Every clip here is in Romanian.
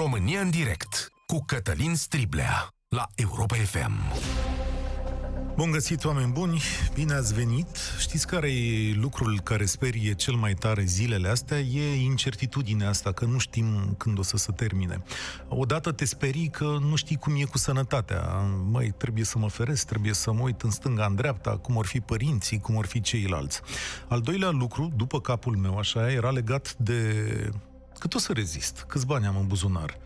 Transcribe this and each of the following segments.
România în direct cu Cătălin Striblea la Europa FM. Bun găsit, oameni buni! Bine ați venit! Știți care e lucrul care sperie cel mai tare zilele astea? E incertitudinea asta, că nu știm când o să se termine. Odată te sperii că nu știi cum e cu sănătatea. Măi, trebuie să mă feresc, trebuie să mă uit în stânga, în dreapta, cum or fi părinții, cum or fi ceilalți. Al doilea lucru, după capul meu, așa, era legat de cât o să rezist, câți bani am în buzunar?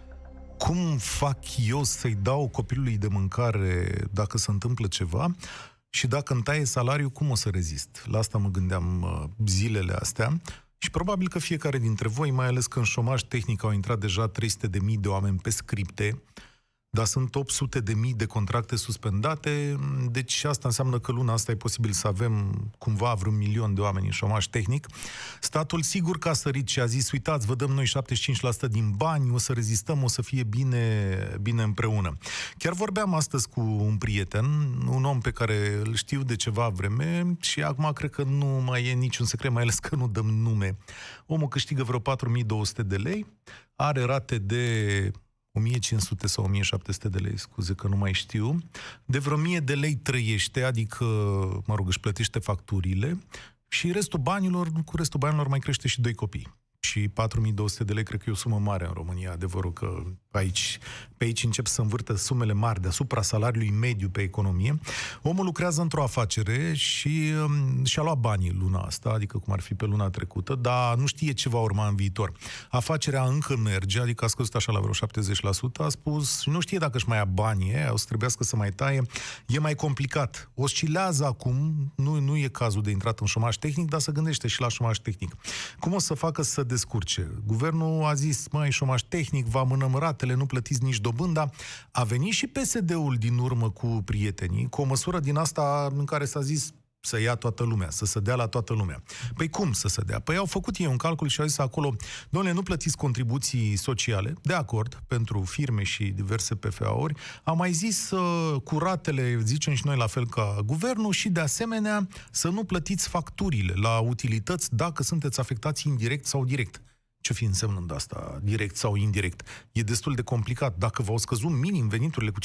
Cum fac eu să-i dau copilului de mâncare dacă se întâmplă ceva? Și dacă îmi taie salariul, cum o să rezist? La asta mă gândeam uh, zilele astea. Și probabil că fiecare dintre voi, mai ales că în șomaj tehnic au intrat deja 300 de mii de oameni pe scripte, dar sunt 800 de mii de contracte suspendate, deci asta înseamnă că luna asta e posibil să avem cumva vreun milion de oameni în șomaș tehnic. Statul sigur că a sărit și a zis, uitați, vă dăm noi 75% din bani, o să rezistăm, o să fie bine, bine împreună. Chiar vorbeam astăzi cu un prieten, un om pe care îl știu de ceva vreme și acum cred că nu mai e niciun secret, mai ales că nu dăm nume. Omul câștigă vreo 4200 de lei, are rate de 1500 sau 1700 de lei, scuze că nu mai știu, de vreo 1000 de lei trăiește, adică, mă rog, își plătește facturile și restul banilor, cu restul banilor mai crește și doi copii și 4200 de lei cred că e o sumă mare în România. Adevărul că aici, pe aici încep să învârtă sumele mari deasupra salariului mediu pe economie. Omul lucrează într-o afacere și um, și-a luat banii luna asta, adică cum ar fi pe luna trecută, dar nu știe ce va urma în viitor. Afacerea încă merge, adică a scăzut așa la vreo 70%, a spus nu știe dacă își mai ia banii, o să trebuiască să mai taie. E mai complicat. Oscilează acum, nu, nu e cazul de intrat în șomaj tehnic, dar să gândește și la șomaj tehnic. Cum o să facă să descurce. Guvernul a zis, mai șomaș tehnic, vă amânăm ratele, nu plătiți nici dobânda. A venit și PSD-ul din urmă cu prietenii, cu o măsură din asta în care s-a zis, să ia toată lumea, să se dea la toată lumea. Păi cum să se dea? Păi au făcut ei un calcul și au zis acolo, domnule, nu plătiți contribuții sociale, de acord, pentru firme și diverse PFA-uri. Am mai zis uh, curatele, zicem și noi la fel ca guvernul, și de asemenea să nu plătiți facturile la utilități dacă sunteți afectați indirect sau direct ce fi însemnând asta, direct sau indirect. E destul de complicat. Dacă v-au scăzut minim veniturile cu 15%,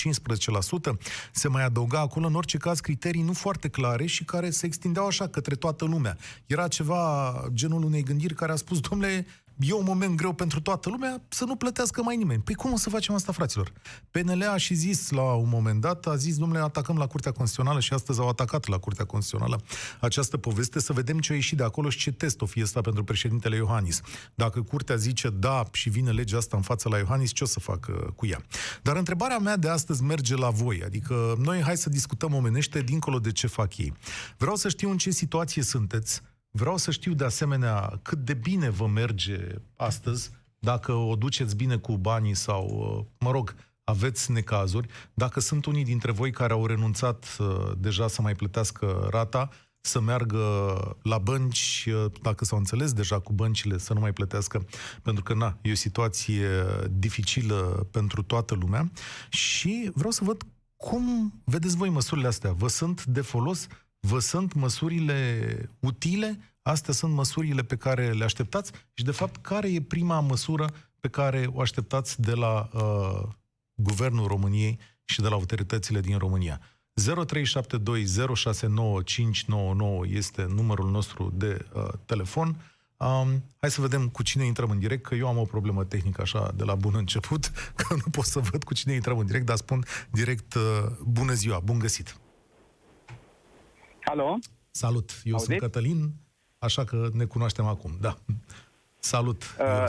se mai adăuga acolo, în orice caz, criterii nu foarte clare și care se extindeau așa către toată lumea. Era ceva genul unei gândiri care a spus, domnule, e un moment greu pentru toată lumea să nu plătească mai nimeni. Păi cum o să facem asta, fraților? PNL a și zis la un moment dat, a zis, domnule, atacăm la Curtea Constituțională și astăzi au atacat la Curtea Constituțională această poveste, să vedem ce a ieșit de acolo și ce test o fi asta pentru președintele Iohannis. Dacă Curtea zice da și vine legea asta în față la Iohannis, ce o să facă cu ea? Dar întrebarea mea de astăzi merge la voi, adică noi hai să discutăm omenește dincolo de ce fac ei. Vreau să știu în ce situație sunteți, Vreau să știu de asemenea cât de bine vă merge astăzi, dacă o duceți bine cu banii sau, uh, mă rog, aveți necazuri, dacă sunt unii dintre voi care au renunțat uh, deja să mai plătească rata, să meargă la bănci, uh, dacă s-au înțeles deja cu băncile, să nu mai plătească, pentru că, na, e o situație dificilă pentru toată lumea și vreau să văd cum vedeți voi măsurile astea. Vă sunt de folos? Vă sunt măsurile utile? Astea sunt măsurile pe care le așteptați? Și, de fapt, care e prima măsură pe care o așteptați de la uh, Guvernul României și de la autoritățile din România? 0372069599 este numărul nostru de uh, telefon. Um, hai să vedem cu cine intrăm în direct, că eu am o problemă tehnică așa de la bun început, că nu pot să văd cu cine intrăm în direct, dar spun direct uh, bună ziua, bun găsit! Alo? Salut, eu Auziți? sunt Cătălin, așa că ne cunoaștem acum, da. Salut, uh,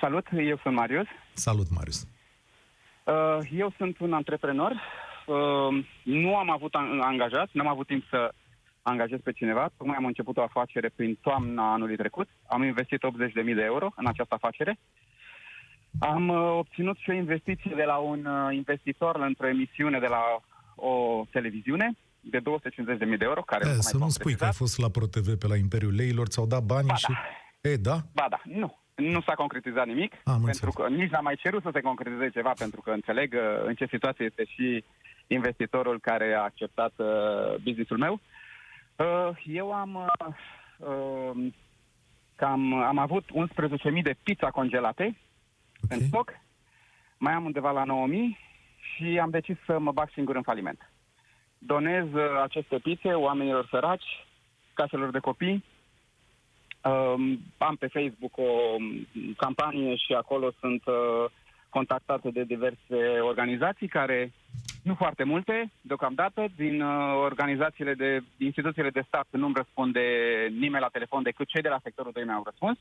Salut, eu sunt Marius. Salut, Marius. Uh, eu sunt un antreprenor. Uh, nu am avut angajat, nu am avut timp să angajez pe cineva. Tocmai am început o afacere prin toamna anului trecut. Am investit 80.000 de euro în această afacere. Am uh, obținut și o investiție de la un uh, investitor într-o emisiune de la o televiziune de 250.000 de euro. Care e, să nu spui că ai fost la ProTV pe la Imperiul Leilor, ți-au dat banii ba, și... Da. E, da? Ba da, nu. Nu s-a concretizat nimic, Am pentru înțeles. că nici n-am mai cerut să se concretizeze ceva, pentru că înțeleg uh, în ce situație este și investitorul care a acceptat uh, businessul meu. Uh, eu am uh, uh, cam, am avut 11.000 de pizza congelate în stoc, mai am undeva la 9000 și am decis să mă bag singur în faliment. Donez uh, aceste pizze oamenilor săraci, caselor de copii. Um, am pe Facebook o um, campanie și acolo sunt uh, contactate de diverse organizații care, nu foarte multe, deocamdată, din uh, organizațiile de, instituțiile de stat nu-mi răspunde nimeni la telefon decât cei de la sectorul 2 mi-au răspuns.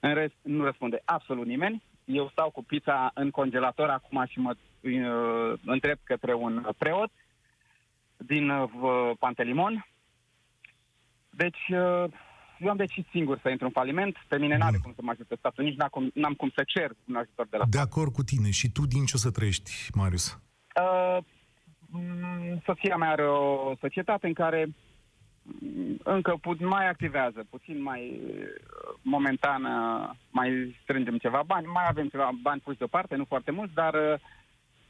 În rest, nu răspunde absolut nimeni. Eu stau cu pizza în congelator acum și mă uh, întreb către un preot din uh, Pantelimon. Deci, uh, eu am decis singur să intru în faliment. Pe mine n-are cum să mă ajute statul, nici n-am cum, n-am cum să cer un ajutor de la De acord cu tine. Și tu din ce o să trăiești, Marius? Uh, mm, soția mea are o societate în care mm, încă pu- mai activează, puțin mai uh, momentan uh, mai strângem ceva bani, mai avem ceva bani puși deoparte, nu foarte mulți, dar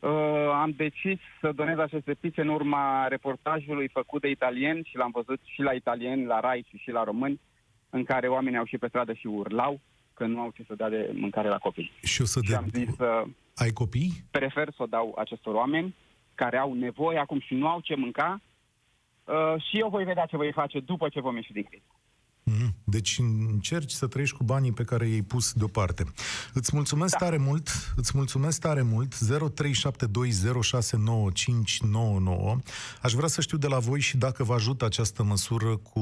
uh, uh, am decis să donez aceste pizze în urma reportajului făcut de italieni și l-am văzut și la italieni, la Rai și și la români, în care oamenii au și pe stradă și urlau că nu au ce să dea de mâncare la copii. Și o să Și de... am zis să Ai copii? prefer să o dau acestor oameni care au nevoie acum și nu au ce mânca uh, și eu voi vedea ce voi face după ce vom ieși din criză. Mhm. Deci încerci să trăiești cu banii pe care i-ai pus deoparte. Îți mulțumesc da. tare mult, îți mulțumesc tare mult, 0372069599. Aș vrea să știu de la voi și dacă vă ajută această măsură cu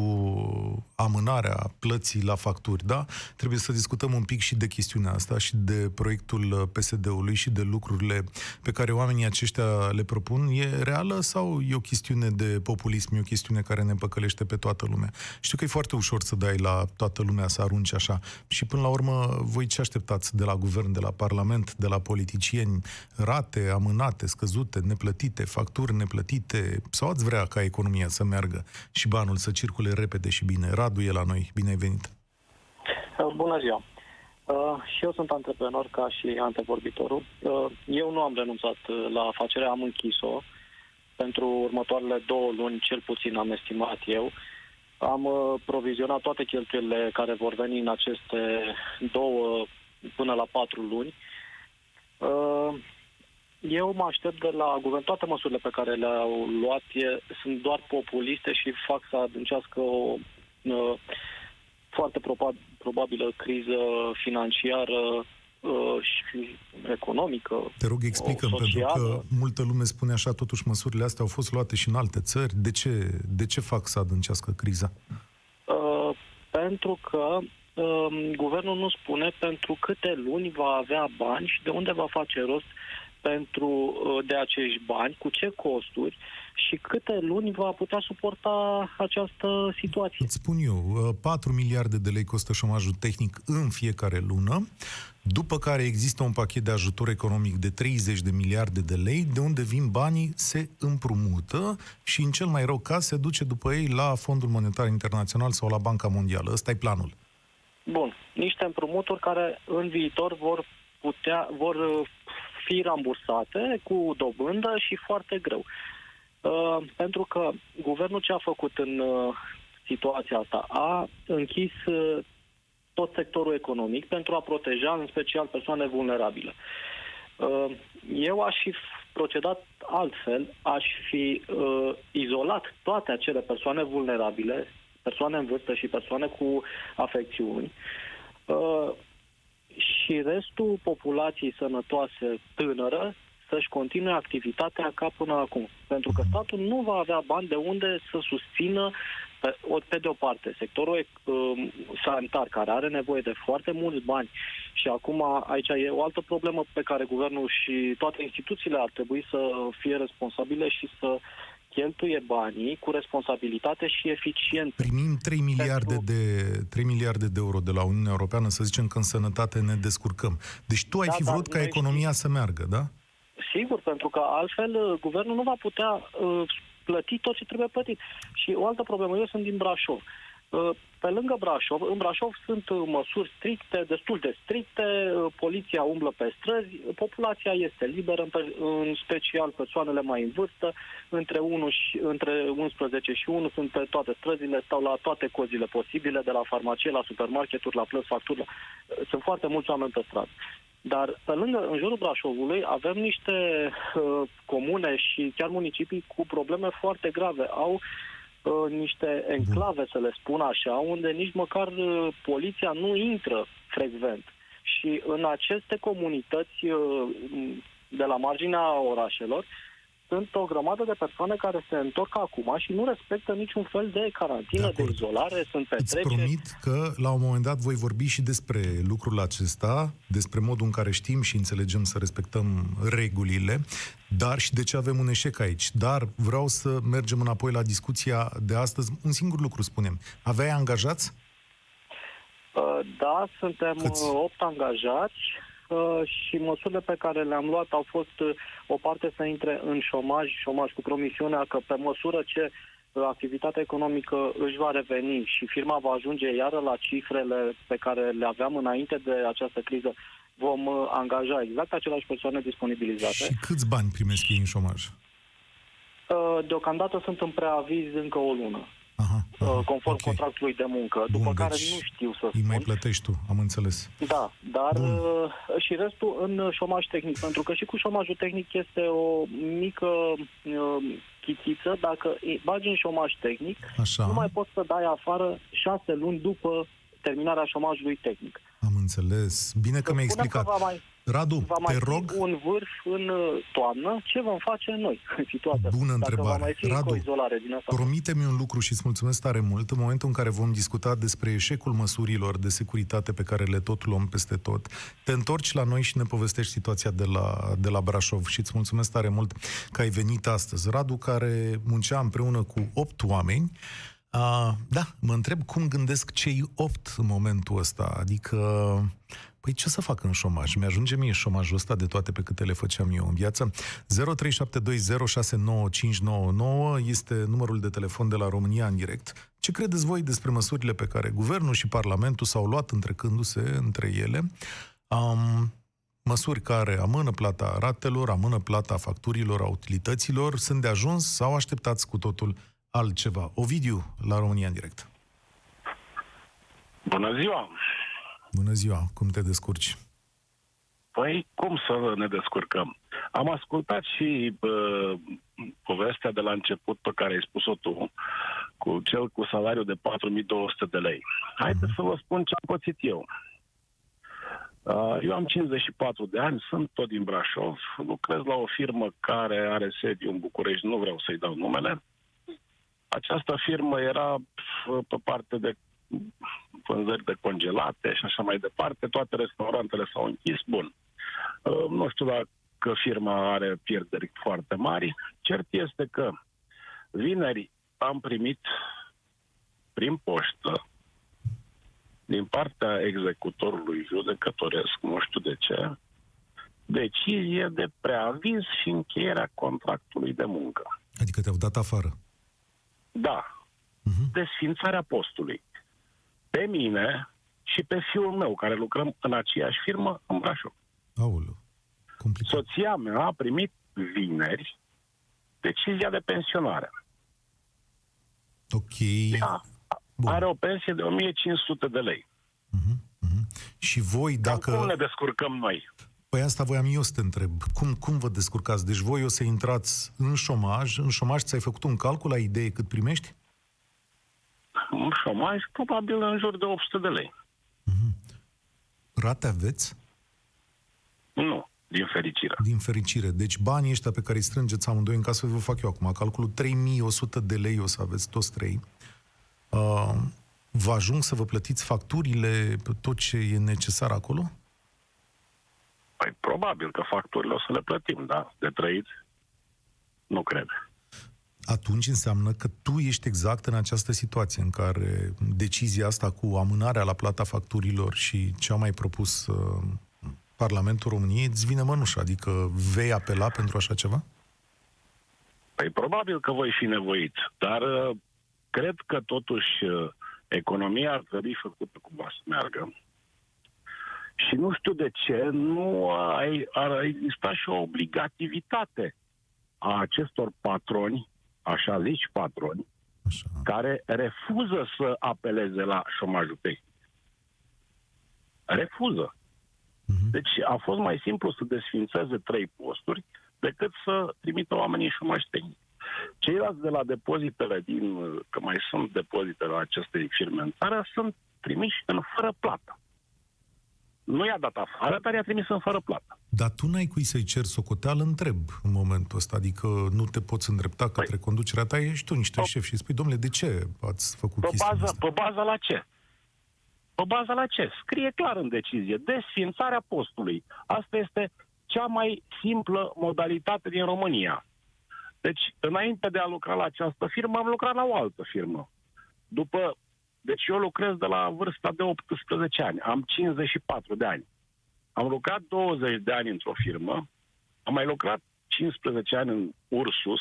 amânarea plății la facturi, da? Trebuie să discutăm un pic și de chestiunea asta și de proiectul PSD-ului și de lucrurile pe care oamenii aceștia le propun. E reală sau e o chestiune de populism, e o chestiune care ne păcălește pe toată lumea? Știu că e foarte ușor să dai la toată lumea să arunci așa. Și până la urmă, voi ce așteptați de la guvern, de la parlament, de la politicieni? Rate amânate, scăzute, neplătite, facturi neplătite? Sau ați vrea ca economia să meargă și banul să circule repede și bine? Radu e la noi. Bine ai venit! Uh, Bună ziua! Uh, și eu sunt antreprenor ca și antevorbitorul. Uh, eu nu am renunțat uh, la afacere, am închis-o pentru următoarele două luni, cel puțin am estimat eu. Am uh, provizionat toate cheltuielile care vor veni în aceste două până la patru luni. Uh, eu mă aștept de la guvern, toate măsurile pe care le-au luat e, sunt doar populiste și fac să adâncească o uh, foarte proba- probabilă criză financiară uh, și economică. Te rog, explică o pentru că socială. multă lume spune așa, totuși măsurile astea au fost luate și în alte țări. De ce, de ce fac să adâncească criza? Uh, pentru că um, guvernul nu spune pentru câte luni va avea bani și de unde va face rost pentru uh, de acești bani, cu ce costuri și câte luni va putea suporta această situație. Îți spun eu, uh, 4 miliarde de lei costă șomajul tehnic în fiecare lună, după care există un pachet de ajutor economic de 30 de miliarde de lei, de unde vin banii, se împrumută și în cel mai rău caz se duce după ei la Fondul Monetar Internațional sau la Banca Mondială. Ăsta e planul. Bun, niște împrumuturi care în viitor vor putea, vor uh, fi rambursate cu dobândă și foarte greu. Uh, pentru că guvernul ce a făcut în uh, situația asta? A închis uh, tot sectorul economic pentru a proteja în special persoane vulnerabile. Uh, eu aș fi procedat altfel, aș fi uh, izolat toate acele persoane vulnerabile, persoane în vârstă și persoane cu afecțiuni, uh, și restul populației sănătoase tânără să-și continue activitatea ca până acum. Pentru că statul nu va avea bani de unde să susțină, pe, o- pe de o parte, sectorul um, sanitar, care are nevoie de foarte mulți bani și acum aici e o altă problemă pe care guvernul și toate instituțiile ar trebui să fie responsabile și să cheltuie banii cu responsabilitate și eficient. Primim 3 miliarde, de, 3 miliarde de euro de la Uniunea Europeană, să zicem că în sănătate ne descurcăm. Deci tu ai Da, fi dar vrut ca noi economia să meargă, da? Sigur, pentru că altfel uh, guvernul nu va putea uh, plăti tot ce trebuie plătit. Și o altă problemă, eu sunt din Brașov. Uh, pe lângă Brașov, în Brașov sunt uh, măsuri stricte, destul de stricte, uh, poliția umblă pe străzi, populația este liberă, în, pe- în special persoanele mai în vârstă, între, 1 și, între 11 și 1 sunt pe toate străzile, stau la toate cozile posibile, de la farmacie, la supermarketuri, la plăți facturi. la- Sunt foarte mulți oameni pe stradă. Dar pe lângă, în jurul Brașovului, avem niște uh, comune și chiar municipii cu probleme foarte grave. Au uh, niște enclave, să le spun așa, unde nici măcar uh, poliția nu intră frecvent. Și în aceste comunități uh, de la marginea orașelor, sunt o grămadă de persoane care se întorc acum și nu respectă niciun fel de carantină, de, de izolare, sunt petreceri. Îți promit că la un moment dat voi vorbi și despre lucrul acesta, despre modul în care știm și înțelegem să respectăm regulile, dar și de ce avem un eșec aici. Dar vreau să mergem înapoi la discuția de astăzi. Un singur lucru spunem. Aveai angajați? Uh, da, suntem Câți? 8 angajați uh, și măsurile pe care le-am luat au fost uh, o parte să intre în șomaj, șomaj cu promisiunea că pe măsură ce activitatea economică își va reveni și firma va ajunge iară la cifrele pe care le aveam înainte de această criză, vom angaja exact aceleași persoane disponibilizate. Și câți bani primesc ei în șomaj? Deocamdată sunt în preaviz încă o lună. Aha, aha, conform okay. contractului de muncă, după Bun, care deci nu știu să Îi spun. mai plătești tu, am înțeles. Da, dar Bun. uh, și restul în șomaj tehnic, pentru că și cu șomajul tehnic este o mică uh, chitiță, dacă îi bagi în șomaj tehnic, Așa, nu mai poți să dai afară șase luni după terminarea șomajului tehnic. am înțeles. Bine că Să mi-ai spunem explicat. Că va mai, Radu, va mai te fi rog, un vârf în uh, toamnă, ce vom face noi în situația Bună asta? Dacă va întrebare. mai fi încă o Radu, izolare din asta. Promite-mi un lucru și îți mulțumesc tare mult în momentul în care vom discuta despre eșecul măsurilor de securitate pe care le tot luăm peste tot. Te întorci la noi și ne povestești situația de la, de la Brașov și îți mulțumesc tare mult că ai venit astăzi. Radu, care muncea împreună cu opt oameni, Uh, da, mă întreb cum gândesc cei opt în momentul ăsta. Adică, păi ce să fac în șomaj? Mi-ajunge mie șomajul ăsta de toate pe câte le făceam eu în viață? 0372069599 este numărul de telefon de la România în direct. Ce credeți voi despre măsurile pe care guvernul și Parlamentul s-au luat întrecându-se între ele? Um, măsuri care amână plata ratelor, amână plata facturilor, a utilităților, sunt de ajuns sau așteptați cu totul altceva? Ovidiu, la România în direct. Bună ziua! Bună ziua, cum te descurci? Păi, cum să ne descurcăm? Am ascultat și uh, povestea de la început pe care ai spus-o tu, cu cel cu salariu de 4200 de lei. Haideți să vă spun ce am pățit eu. Uh, eu am 54 de ani, sunt tot din Brașov, lucrez la o firmă care are sediu în București, nu vreau să-i dau numele. Această firmă era uh, pe parte de vânzări de congelate și așa mai departe. Toate restaurantele s-au închis. Bun. Uh, Nu știu dacă firma are pierderi foarte mari. Cert este că vineri am primit prin poștă din partea executorului judecătoresc, nu știu de ce, decizie de preaviz și încheierea contractului de muncă. Adică te-au dat afară. Da, Uh-huh. desfințarea postului. Pe mine și pe fiul meu, care lucrăm în aceeași firmă în Brașov. Aoleu, complicat. Soția mea a primit vineri decizia de pensionare. Ok. Ea Bun. are o pensie de 1500 de lei. Și voi, Dacă... Cum ne dacă... descurcăm noi? Păi asta voiam eu să te întreb. Cum, cum vă descurcați? Deci voi o să intrați în șomaj. În șomaj ți-ai făcut un calcul la idee cât primești? În șomaj, probabil în jur de 800 de lei. Rate aveți? Nu, din fericire. Din fericire. Deci banii ăștia pe care îi strângeți amândoi în casă, vă fac eu acum calculul 3100 de lei o să aveți toți trei. Uh, vă ajung să vă plătiți facturile, tot ce e necesar acolo? Păi probabil că facturile o să le plătim, da? De trăit? Nu cred. Atunci înseamnă că tu ești exact în această situație în care decizia asta cu amânarea la plata facturilor și ce a mai propus uh, Parlamentul României îți vine mănușa, adică vei apela pentru așa ceva? Păi probabil că voi fi nevoit, dar uh, cred că totuși uh, economia ar trebui făcută cumva să meargă. Și nu știu de ce nu ai, ar exista și o obligativitate a acestor patroni, așa zici patroni, Așa. care refuză să apeleze la șomajul tehnic. Refuză. Mhm. Deci a fost mai simplu să desfințeze trei posturi decât să trimită oamenii în șumaș tehnic. Ceilalți de la depozitele din, că mai sunt depozitele la acestei firme în țară, sunt trimiși în fără plată. Nu i-a dat afară, dar i-a trimis în fără plată. Dar tu n-ai cui să-i ceri socoteală, întreb în momentul ăsta. Adică nu te poți îndrepta către Păi- conducerea ta, ești tu niște Pe- șef și spui, domnule, de ce ați făcut Pe chestia bază, asta? pe bază la ce? Pe bază la ce? Scrie clar în decizie. Desfințarea postului. Asta este cea mai simplă modalitate din România. Deci, înainte de a lucra la această firmă, am lucrat la o altă firmă. După, deci eu lucrez de la vârsta de 18 ani. Am 54 de ani. Am lucrat 20 de ani într-o firmă. Am mai lucrat 15 ani în Ursus.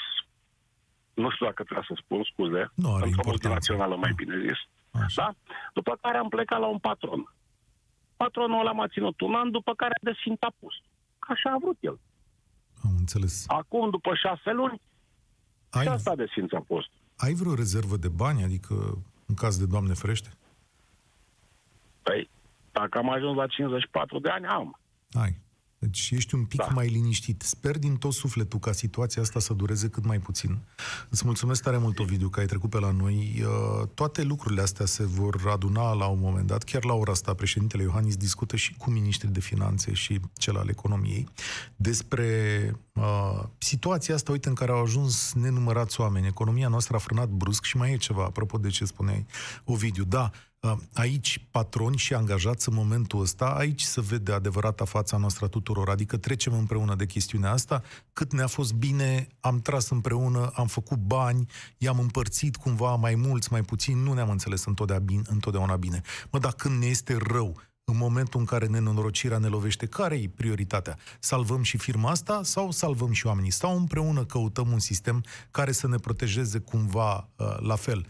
Nu știu dacă trebuie să spun, scuze. Nu are într-o importanță. multinațională, mai bine zis. Așa. Da? După care am plecat la un patron. Patronul ăla m-a ținut un an, după care a desfințat postul. Așa a vrut el. Am înțeles. Acum, după șase luni, Ai, și asta a desfințat postul. ai vreo rezervă de bani? Adică, în caz de Doamne ferește? Păi, dacă am ajuns la 54 de ani, am. Ai. Deci ești un pic Da. mai liniștit. Sper din tot sufletul ca situația asta să dureze cât mai puțin. Îți mulțumesc tare mult, Ovidiu, că ai trecut pe la noi. Uh, Toate lucrurile astea se vor aduna la un moment dat. Chiar la ora asta, președintele Iohannis discută și cu ministrii de finanțe și cel al economiei despre uh, situația asta, uite, în care au ajuns nenumărați oameni. Economia noastră a frânat brusc și mai e ceva, apropo de ce spuneai, Ovidiu. Da, Uh, Aici, patroni și angajați în momentul ăsta, aici se vede adevărata fața noastră a tuturor. Adică trecem împreună de chestiunea asta, cât ne-a fost bine, am tras împreună, am făcut bani, i-am împărțit cumva mai mulți, mai puțin, nu ne-am înțeles întotdeauna bine. Întotdeauna bine. Mă, dar când ne este rău, în momentul în care nenorocirea ne lovește, care e prioritatea? Salvăm și firma asta sau salvăm și oamenii? Sau împreună căutăm un sistem care să ne protejeze cumva uh, la fel?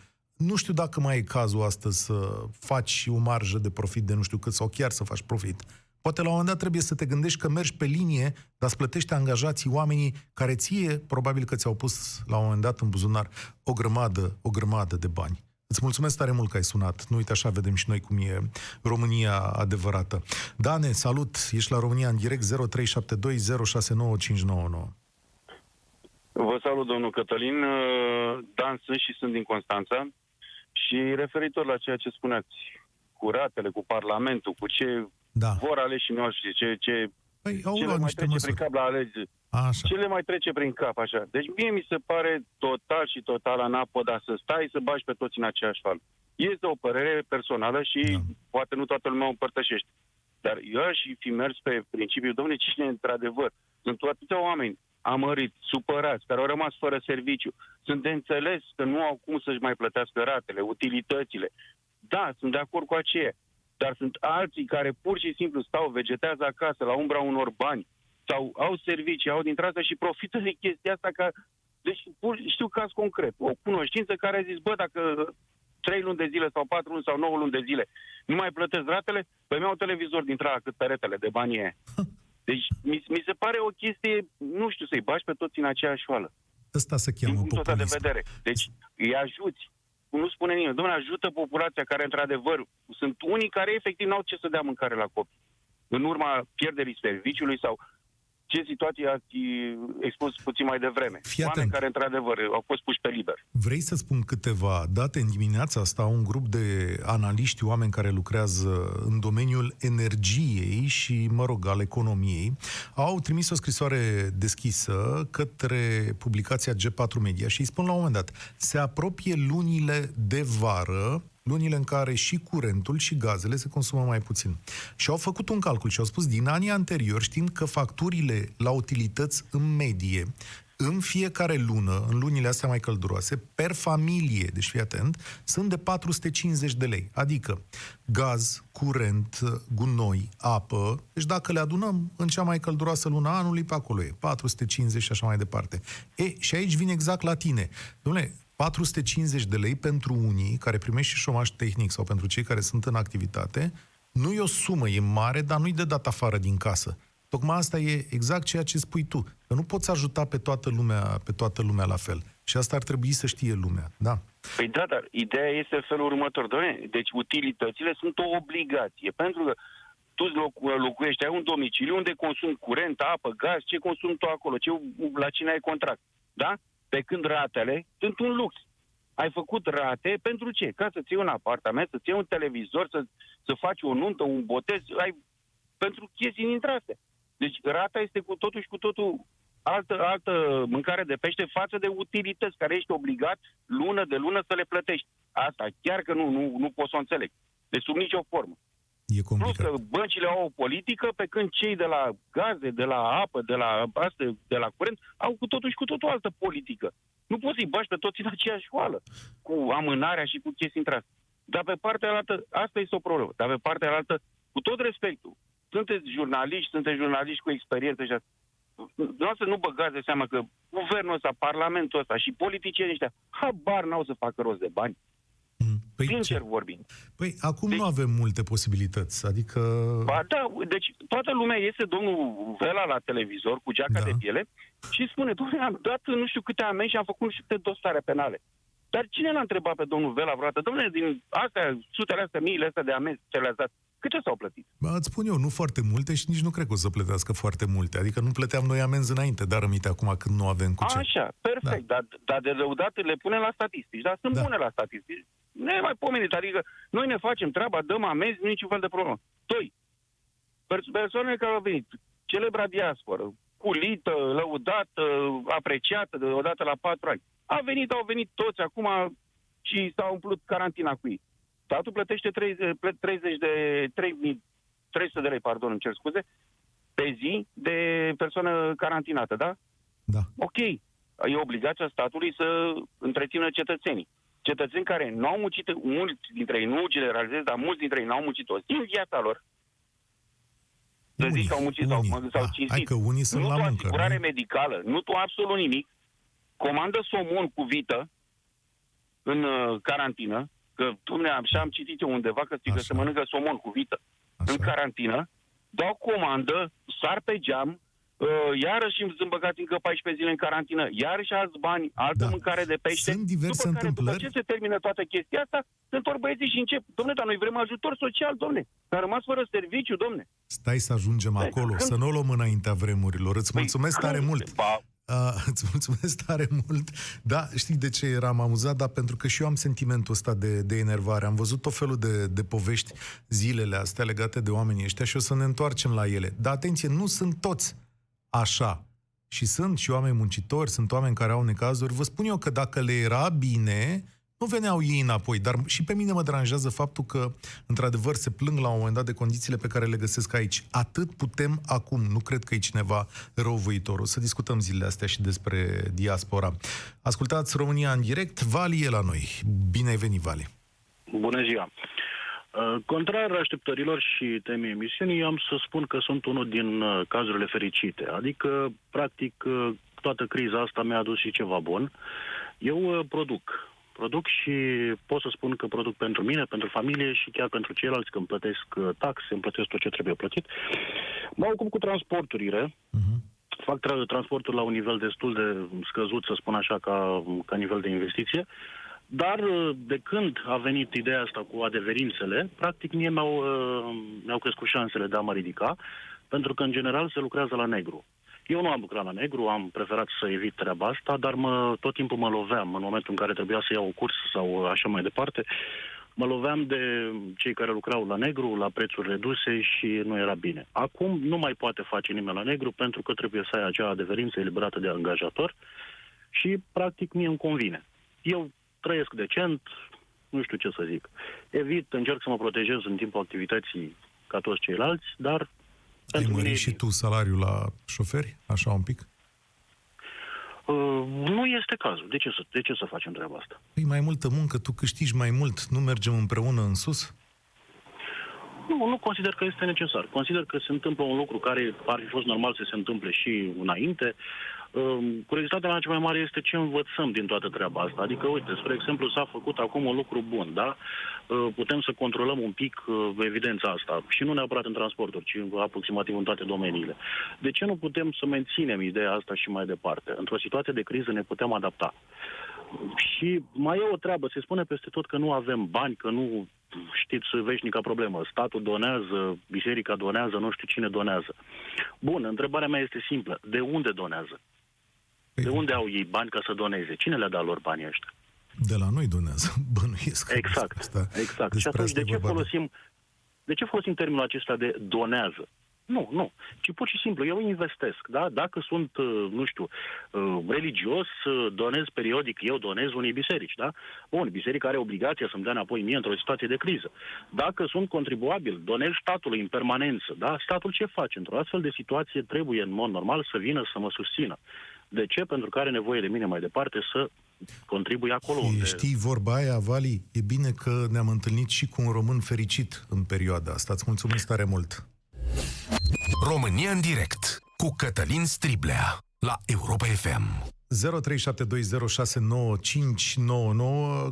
Nu știu dacă mai e cazul astăzi să faci o marjă de profit de nu știu cât sau chiar să faci profit. Poate la un moment dat trebuie să te gândești că mergi pe linie, dar îți plătești angajații oamenii care ție probabil că ți-au pus la un moment dat în buzunar o grămadă, o grămadă de bani. Îți mulțumesc tare mult că ai sunat. Nu uite așa vedem și noi cum e România adevărată. Dane, salut! Ești la România în direct 0372069599. Vă salut, domnul Cătălin. Uh, Dan, sunt și sunt din Constanța. Și referitor la ceea ce spuneați, cu ratele, cu Parlamentul, cu ce Da. vor aleșii noștri, ce, ce, Păi au ce le luat mai niște trece măsuri. prin cap la alegeri, Așa. ce le mai trece prin cap, așa. Deci mie mi se pare total și total anapă, dar să stai să bagi pe toți în aceeași fal. Este o părere personală și Da. poate nu toată lumea o împărtășește. Dar eu aș fi mers pe principiul, domnule, cine într-adevăr? Sunt atâția oameni amăriți, supărați, care au rămas fără serviciu. Sunt de înțeles că nu au cum să-și mai plătească ratele, utilitățile. Da, sunt de acord cu aceea. Dar sunt alții care pur și simplu stau, vegetează acasă, la umbra unor bani, sau au servicii, au dintre asta și profită de chestia asta ca... Deci, pur, știu caz concret. O cunoștință care a zis, bă, dacă trei luni de zile sau patru luni sau nouă luni de zile nu mai plătesc ratele, păi mi-au televizor dintre ala cât peretele de bani e. Deci mi, mi se pare o chestie, nu știu, să-i bagi pe toți în aceeași oală. Ăsta se Din cheamă punctul ăsta de populism. vedere. Deci îi ajuți. Nu spune nimeni. Domnule, ajută populația care, într-adevăr, sunt unii care efectiv n-au ce să dea mâncare la copii. În urma pierderii serviciului sau ce situație ați expus puțin mai devreme. Fii Oameni atent. care, într-adevăr, au fost puși pe liber. Vrei să spun câteva date? În dimineața asta un grup de analiști, oameni care lucrează în domeniul energiei și, mă rog, al economiei, au trimis o scrisoare deschisă către publicația G4 Media și îi spun la un moment dat, se apropie lunile de vară lunile în care și curentul și gazele se consumă mai puțin. Și au făcut un calcul și au spus din anii anteriori, știind că facturile la utilități în medie în fiecare lună, în lunile astea mai călduroase, per familie, deci fii atent, sunt de 450 de lei. Adică gaz, curent, gunoi, apă. Deci dacă le adunăm în cea mai călduroasă lună a anului, pe acolo e 450 și așa mai departe. E, și aici vine exact la tine. Dom'le, 450 de lei pentru unii care primești și șomaș tehnic sau pentru cei care sunt în activitate, nu e o sumă, e mare, dar nu-i de dat afară din casă. Tocmai asta e exact ceea ce spui tu. Că nu poți ajuta pe toată lumea, pe toată lumea la fel. Și asta ar trebui să știe lumea, da. Păi da, dar ideea este felul următor. Doamne, deci utilitățile sunt o obligație. Pentru că tu locu- locuiești, ai un domiciliu unde consumi curent, apă, gaz, ce consumi tu acolo, ce, la cine ai contract, da? Pe când ratele sunt un lux. Ai făcut rate pentru ce? Ca să-ți iei un apartament, să-ți iei un televizor, să, să faci o nuntă, un botez, ai pentru chestii dintre astea. Deci rata este cu totul și cu totul altă, altă mâncare de pește față de utilități care ești obligat lună de lună să le plătești. Asta chiar că nu, nu, nu pot să o înțeleg. Deci sub nicio formă. E Plus complicat. că băncile au o politică, pe când cei de la gaze, de la apă, de la astea, de la curent, au cu totul și cu totul altă politică. Nu poți să-i bași pe toți în aceeași școală, cu amânarea și cu chestii între astea. Dar pe partea altă, asta este o problemă. Dar pe partea altă, cu tot respectul, sunteți jurnaliști, sunteți jurnaliști cu experiență și asta. Dumneavoastră nu băgați de seama că guvernul ăsta, parlamentul ăsta și politicienii ăștia habar n-au să facă rost de bani. Mm. Păi, Sincer ce? vorbind. păi acum Deci- nu avem multe posibilități, adică... Ba da, deci toată lumea este domnul Vela la televizor cu geaca Da. de piele și spune, domnule, am dat nu știu câte amenzi și am făcut nu știu câte dosare penale. Dar cine l-a întrebat pe domnul Vela vreodată? Domnule, din astea, sutele astea, miile astea de amenzi ce le-ați dat, câte s-au plătit? Bă, Îți spun eu, nu foarte multe și nici nu cred că o să plătească foarte multe. Adică nu plăteam noi amenzi înainte, dar rămite acum când nu avem cu ce. Așa, perfect, dar, dar de răudat le punem la statistici, dar sunt Da. bune la statistici. Ne mai pomenit, adică noi ne facem treaba, dăm amenzi, nu niciun fel de problemă. Doi, pers- persoanele care au venit, celebra diasporă, culită, lăudată, apreciată de odată la patru ani. A venit, au venit toți acum și s-a umplut carantina cu ei. Statul plătește 30, plă- 30 de 3.000 300 de lei, pardon, îmi cer scuze, pe zi de persoană carantinată, da? Da. Ok, e obligația statului să întrețină cetățenii. Cetățeni care nu au muncit, mulți dintre ei, nu generalizez, dar mulți dintre ei nu au muncit o zi în viața lor. Să zic că au muncit sau, unii. sau Da, cinstit. Hai că unii sunt nu la tu muncă. asigurare nu? medicală, nu tu absolut nimic. Comandă somon cu vită în uh, carantină, că dumne, așa am citit eu undeva că, că Așa. se mănâncă somon cu vită în Așa. carantină, dau comandă, sar pe geam, uh, iarăși sunt băgați încă 14 zile în carantină, iarăși alți bani, altă Da. mâncare de pește. Sunt diverse după care, întâmplări. după ce se termină toată chestia asta, se întorc băieții și încep. Domne, dar noi vrem ajutor social, domne. Dar rămas fără serviciu, domne. Stai să ajungem Păi, acolo, când- să nu o luăm înaintea vremurilor. Îți Păi, mulțumesc tare când- mult. Ba, Uh, îți mulțumesc tare mult. Da, știi de ce eram amuzat? Da, pentru că și eu am sentimentul ăsta de, de enervare. Am văzut tot felul de, de povești zilele astea legate de oamenii ăștia și o să ne întoarcem la ele. Dar atenție, nu sunt toți așa. Și sunt și oameni muncitori, sunt oameni care au necazuri. Vă spun eu că dacă le era bine, nu veneau ei înapoi. Dar și pe mine mă deranjează faptul că, într-adevăr, se plâng la un moment dat de condițiile pe care le găsesc aici. Atât putem acum. Nu cred că e cineva răuvoitor. O să discutăm zilele astea și despre diaspora. Ascultați România în direct. Vali e la noi. Bine ai venit, Vali. Bună ziua! Uh, Contrar așteptărilor și temei emisiunii, am să spun că sunt unul din uh, cazurile fericite. Adică, practic, uh, toată criza asta mi-a adus și ceva bun. Eu uh, produc. Produc și pot să spun că produc pentru mine, pentru familie și chiar pentru ceilalți când plătesc uh, taxe, îmi plătesc tot ce trebuie plătit. Mă ocup cu transporturile, Uh-huh. fac tra- transportul la un nivel destul de scăzut, să spun așa, ca, ca nivel de investiție. Dar uh, de când a venit ideea asta cu adeverințele, practic mie mi-au, uh, mi-au crescut șansele de a mă ridica, pentru că în general se lucrează la negru. Eu nu am lucrat la negru, am preferat să evit treaba asta, dar mă, tot timpul mă loveam în momentul în care trebuia să iau o curs sau așa mai departe. Mă loveam de cei care lucrau la negru, la prețuri reduse și nu era bine. Acum nu mai poate face nimeni la negru pentru că trebuie să ai acea adeverință eliberată de angajator și practic mie îmi convine. Eu trăiesc decent, nu știu ce să zic. Evit, încerc să mă protejez în timpul activității ca toți ceilalți, dar Ai pentru mine e mărit și bine. tu salariul la șoferi? Așa un pic? Uh, nu este cazul. De ce, să, de ce să facem treaba asta? Păi mai multă muncă, tu câștigi mai mult, nu mergem împreună în sus? Nu, nu consider că este necesar. Consider că se întâmplă un lucru care ar fi fost normal să se întâmple și înainte. Um, Curiozitatea mea cea mai mare este ce învățăm din toată treaba asta. Adică, uite, spre exemplu, s-a făcut acum un lucru bun, da? Uh, Putem să controlăm un pic uh, evidența asta și nu neapărat în transporturi, ci aproximativ în toate domeniile. De ce nu putem să menținem ideea asta și mai departe? Într-o situație de criză ne putem adapta. Și mai e o treabă, se spune peste tot că nu avem bani, că nu știți, veșnica problemă. Statul donează, biserica donează, nu știu cine donează. Bun, întrebarea mea este simplă. De unde donează? De unde au ei bani ca să doneze? Cine le-a dat lor banii ăștia? De la noi donează, bănuiesc. Exact, Asta, exact. Și atunci de ce, folosim, de ce folosim termenul acesta de donează? Nu, nu. Ci pur și simplu, eu investesc, da? Dacă sunt, uh, nu știu, uh, religios, uh, donez periodic, eu donez unei biserici, da? Bun, biserica are obligația să-mi dea înapoi mie într-o situație de criză. Dacă sunt contribuabil, donez statului în permanență, da? Statul ce face? Într-o astfel de situație trebuie, în mod normal, să vină să mă susțină. De ce? Pentru că are nevoie de mine mai departe să contribui acolo și unde... Știi vorba aia, Vali? E bine că ne-am întâlnit și cu un român fericit în perioada asta. Îți mulțumesc tare mult! România în direct cu Cătălin Striblea la Europa FM. 0372069599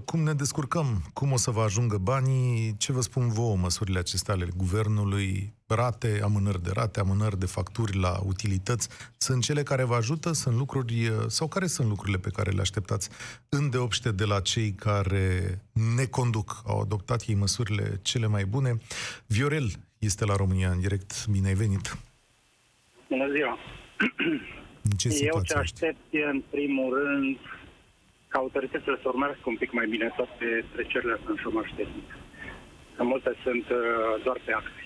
Cum ne descurcăm? Cum o să vă ajungă banii? Ce vă spun vouă măsurile acestea ale guvernului? Rate, amânări de rate, amânări de facturi la utilități. Sunt cele care vă ajută? Sunt lucruri sau care sunt lucrurile pe care le așteptați îndeopște de la cei care ne conduc? Au adoptat ei măsurile cele mai bune? Viorel este la România în direct. Bine ai venit! Bună ziua! În ce Eu ce aștept e, în primul rând, ca autoritățile să urmărească un pic mai bine toate trecerile astea în șomaj tehnic. Că multe sunt uh, doar pe acte.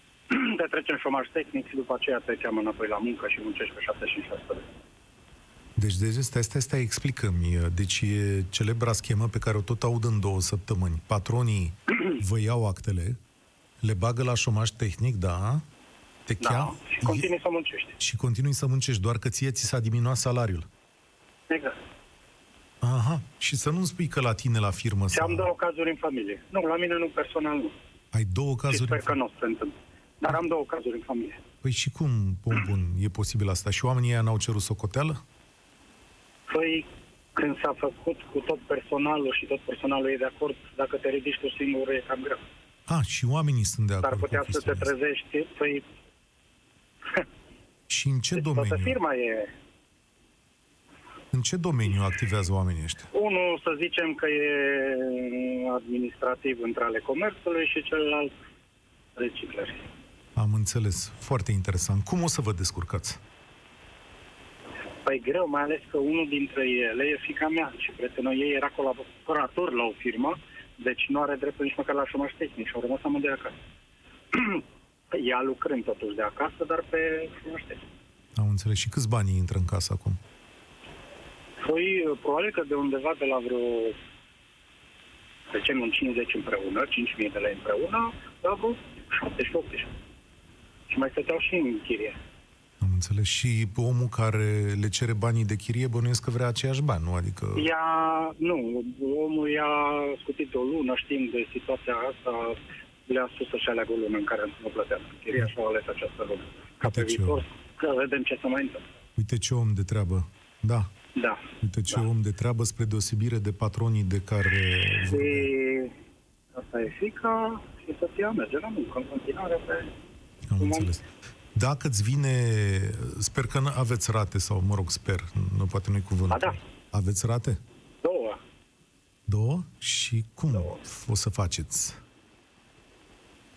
Te treci în șomaj tehnic și după aceea te cheamă înapoi la muncă și muncești pe 75%. Deci, de stai, stai, stai, explică-mi. Deci e celebra schemă pe care o tot aud în două săptămâni. Patronii vă iau actele, le bagă la șomaj tehnic, da, te da, cheam, și continui să muncești. Și continui să muncești, doar că ție ți s-a diminuat salariul. Exact. Aha, și să nu spui că la tine la firmă... Și am două cazuri în familie. Nu, la mine nu, personal nu. Ai două cazuri? Și sper că nu se întâmplă. Dar am două cazuri în familie. Păi și cum, bun, bun, e posibil asta? Și oamenii ăia n-au cerut socoteală? Păi, când s-a făcut cu tot personalul și tot personalul e de acord, dacă te ridici tu singur, e cam greu. A, și oamenii sunt de acord Dar putea să te trezești, păi și în ce deci domeniu? Toată firma e... În ce domeniu activează oamenii ăștia? Unul, să zicem că e administrativ între ale comerțului și celălalt reciclări. Am înțeles. Foarte interesant. Cum o să vă descurcați? Păi greu, mai ales că unul dintre ele e fica mea și prietenul ei era colaborator la o firmă, deci nu are dreptul nici măcar la șomaș tehnic și au rămas amândoi acasă. ea lucrând totuși de acasă, dar pe cunoaște. Am înțeles. Și câți bani intră în casă acum? Păi, probabil că de undeva de la vreo, să zicem, un 50 împreună, 5.000 de lei împreună, la vreo 70-80. Și mai stăteau și în chirie. Am înțeles. Și omul care le cere banii de chirie bănuiesc că vrea aceiași bani, nu? Adică... Ea, nu, omul i-a scutit o lună știind de situația asta, le-a spus să-și aleagă o lună în care să nu plătească chiria și au ales această lună. Ca pe viitor, că vedem ce să mai întâmplă. Uite ce om de treabă. Da. Da. Uite ce da. om de treabă spre deosebire de patronii de care... Și asta e fica și soția merge la muncă în continuare pe... Am înțeles. Dacă îți vine, sper că aveți rate sau, mă rog, sper, nu poate nu-i cuvântul. da. Aveți rate? Două. Două? Și cum Două. o să faceți?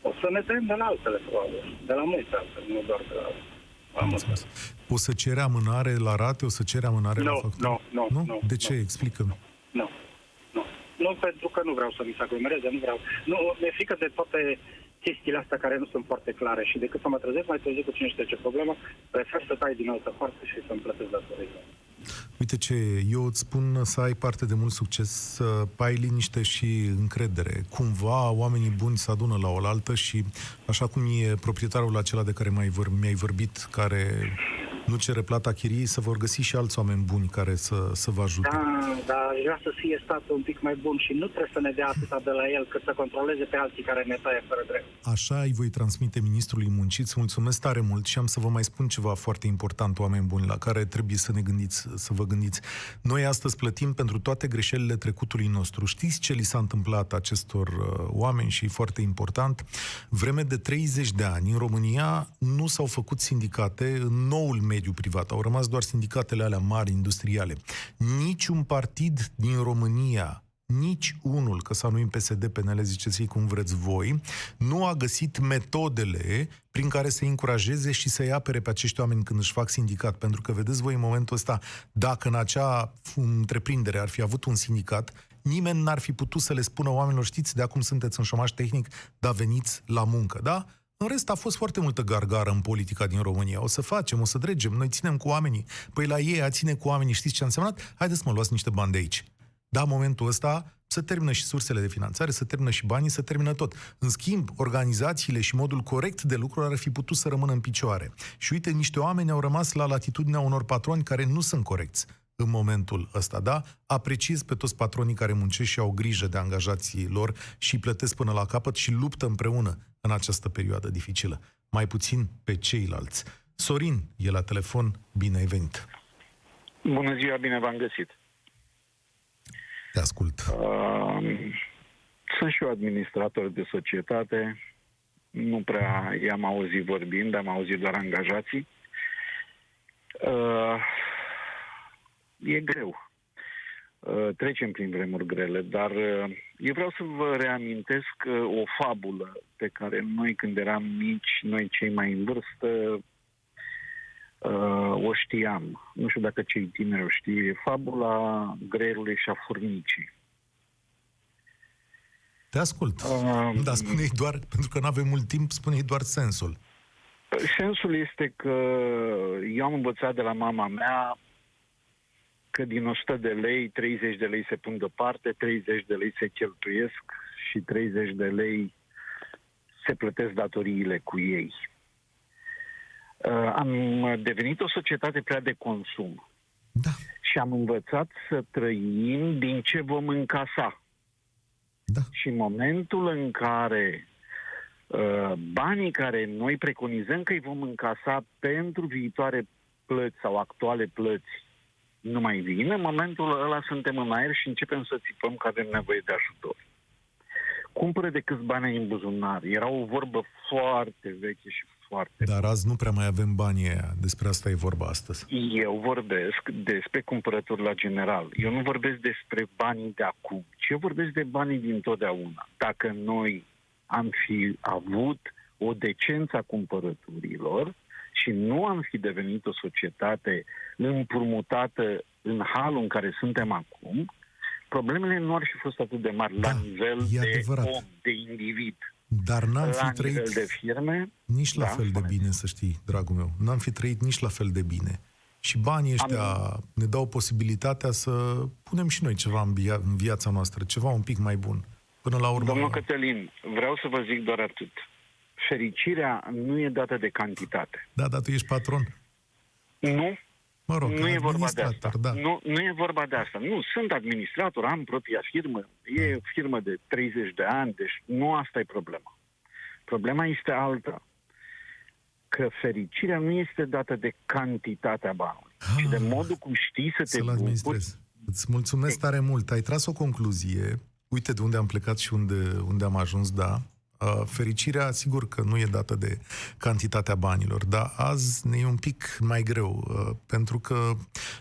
O să ne tăiem de la altele, probabil. De la multe altele, nu doar de la... Am O să cere amânare la rate? O să cere amânare no, la factură? Nu, nu, nu. nu. De ce? Nu. Explică-mi. Nu, nu. Nu, pentru că nu vreau să mi se aglomereze, nu vreau. Nu, mi-e frică de toate chestiile astea care nu sunt foarte clare și decât să mă trezesc mai târziu cu cine știe ce problemă, prefer să tai din altă parte și să-mi plătesc datorii. Uite ce, eu îți spun să ai parte de mult succes, să ai liniște și încredere. Cumva oamenii buni se adună la oaltă și așa cum e proprietarul acela de care mai vor, mi-ai vorbit, care nu cere plata chiriei, să vor găsi și alți oameni buni care să, să vă ajute. Da, dar vrea să fie statul un pic mai bun și nu trebuie să ne dea atâta de la el cât să controleze pe alții care ne taie fără drept. Așa îi voi transmite ministrului munciți. Îți mulțumesc tare mult și am să vă mai spun ceva foarte important, oameni buni, la care trebuie să ne gândiți, să vă gândiți. Noi astăzi plătim pentru toate greșelile trecutului nostru. Știți ce li s-a întâmplat acestor uh, oameni și e foarte important? Vreme de 30 de ani în România nu s-au făcut sindicate în noul mediu privat. Au rămas doar sindicatele alea mari, industriale. Niciun partid din România nici unul, că să nu PSD, PNL, ziceți ei cum vreți voi, nu a găsit metodele prin care să încurajeze și să-i apere pe acești oameni când își fac sindicat. Pentru că, vedeți voi, în momentul ăsta, dacă în acea întreprindere ar fi avut un sindicat, nimeni n-ar fi putut să le spună oamenilor, știți, de acum sunteți în șomaș tehnic, dar veniți la muncă, da? În rest a fost foarte multă gargară în politica din România. O să facem, o să dregem, noi ținem cu oamenii. Păi la ei a ține cu oamenii, știți ce a însemnat? Haideți mă luați niște bani de aici. Da, în momentul ăsta să termină și sursele de finanțare, să termină și banii, să termină tot. În schimb, organizațiile și modul corect de lucru ar fi putut să rămână în picioare. Și uite, niște oameni au rămas la latitudinea unor patroni care nu sunt corecți în momentul ăsta, da? Apreciez pe toți patronii care muncesc și au grijă de angajații lor și îi plătesc până la capăt și luptă împreună în această perioadă dificilă. Mai puțin pe ceilalți. Sorin e la telefon, bine ai venit. Bună ziua, bine v-am găsit. Te ascult. Uh, sunt și eu administrator de societate. Nu prea i-am auzit vorbind, am auzit doar angajații. Uh, e greu. Uh, trecem prin vremuri grele, dar uh, eu vreau să vă reamintesc uh, o fabulă pe care noi când eram mici, noi cei mai în vârstă, uh, o știam. Nu știu dacă cei tineri o știu. E fabula greierului și a furnicii. Te ascult. Uh, Dar spune doar, pentru că nu avem mult timp, spune doar sensul. Sensul este că eu am învățat de la mama mea că din 100 de lei, 30 de lei se pun deoparte, 30 de lei se cheltuiesc și 30 de lei se plătesc datoriile cu ei. Uh, am devenit o societate prea de consum Da. și am învățat să trăim din ce vom încasa. Da. Și în momentul în care uh, banii care noi preconizăm că îi vom încasa pentru viitoare plăți sau actuale plăți nu mai vin, în momentul ăla suntem în aer și începem să țipăm că avem nevoie de ajutor. Cumpără de câți bani ai în buzunar. Era o vorbă foarte veche și foarte Dar azi nu prea mai avem banii aia. Despre asta e vorba astăzi. eu vorbesc despre cumpărături la general. Eu nu vorbesc despre banii de acum, ci eu vorbesc de banii din totdeauna. Dacă noi am fi avut o decență a cumpărăturilor și nu am fi devenit o societate împrumutată în halul în care suntem acum, problemele nu ar fi fost atât de mari Da, la nivel e de adevărat. om, de individ. Dar n-am la fi nivel trăit de firme, nici la Da, fel de spuneți. bine, să știi, dragul meu. N-am fi trăit nici la fel de bine. Și banii ăștia ne dau posibilitatea să punem și noi ceva în, via- în viața noastră, ceva un pic mai bun. Până la urmă... Domnul Cătălin, vreau să vă zic doar atât. Fericirea nu e dată de cantitate. Da, dar tu ești patron. Nu, Mă rog, nu e vorba de asta. administrator, Da. Nu, nu e vorba de asta. Nu, sunt administrator, am propria firmă. E o firmă de 30 de ani, deci nu asta e problema. Problema este alta. Că fericirea nu este dată de cantitatea banului, Ah, ci de modul cum știi să te Să-l bucuri. administrezi. Îți mulțumesc tare mult. Ai tras o concluzie. Uite de unde am plecat și unde, unde am ajuns, da. Uh, fericirea, sigur că nu e dată de cantitatea banilor, dar azi ne e un pic mai greu, uh, pentru că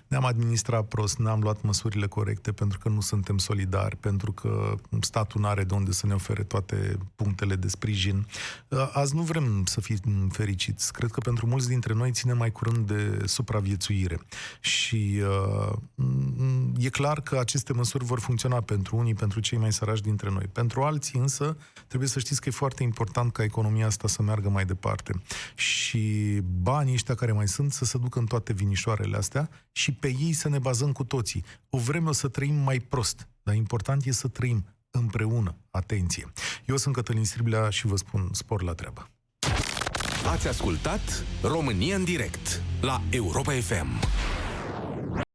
ne-am administrat prost, n-am luat măsurile corecte, pentru că nu suntem solidari, pentru că statul nu are de unde să ne ofere toate punctele de sprijin. Uh, azi nu vrem să fim fericiți. Cred că pentru mulți dintre noi ține mai curând de supraviețuire. Și uh, m- e clar că aceste măsuri vor funcționa pentru unii, pentru cei mai săraci dintre noi. Pentru alții însă trebuie să știți că e foarte important ca economia asta să meargă mai departe. Și banii ăștia care mai sunt să se ducă în toate vinișoarele astea și pe ei să ne bazăm cu toții. O vreme o să trăim mai prost, dar important e să trăim împreună. Atenție! Eu sunt Cătălin Striblea și vă spun spor la treabă. Ați ascultat România în direct la Europa FM.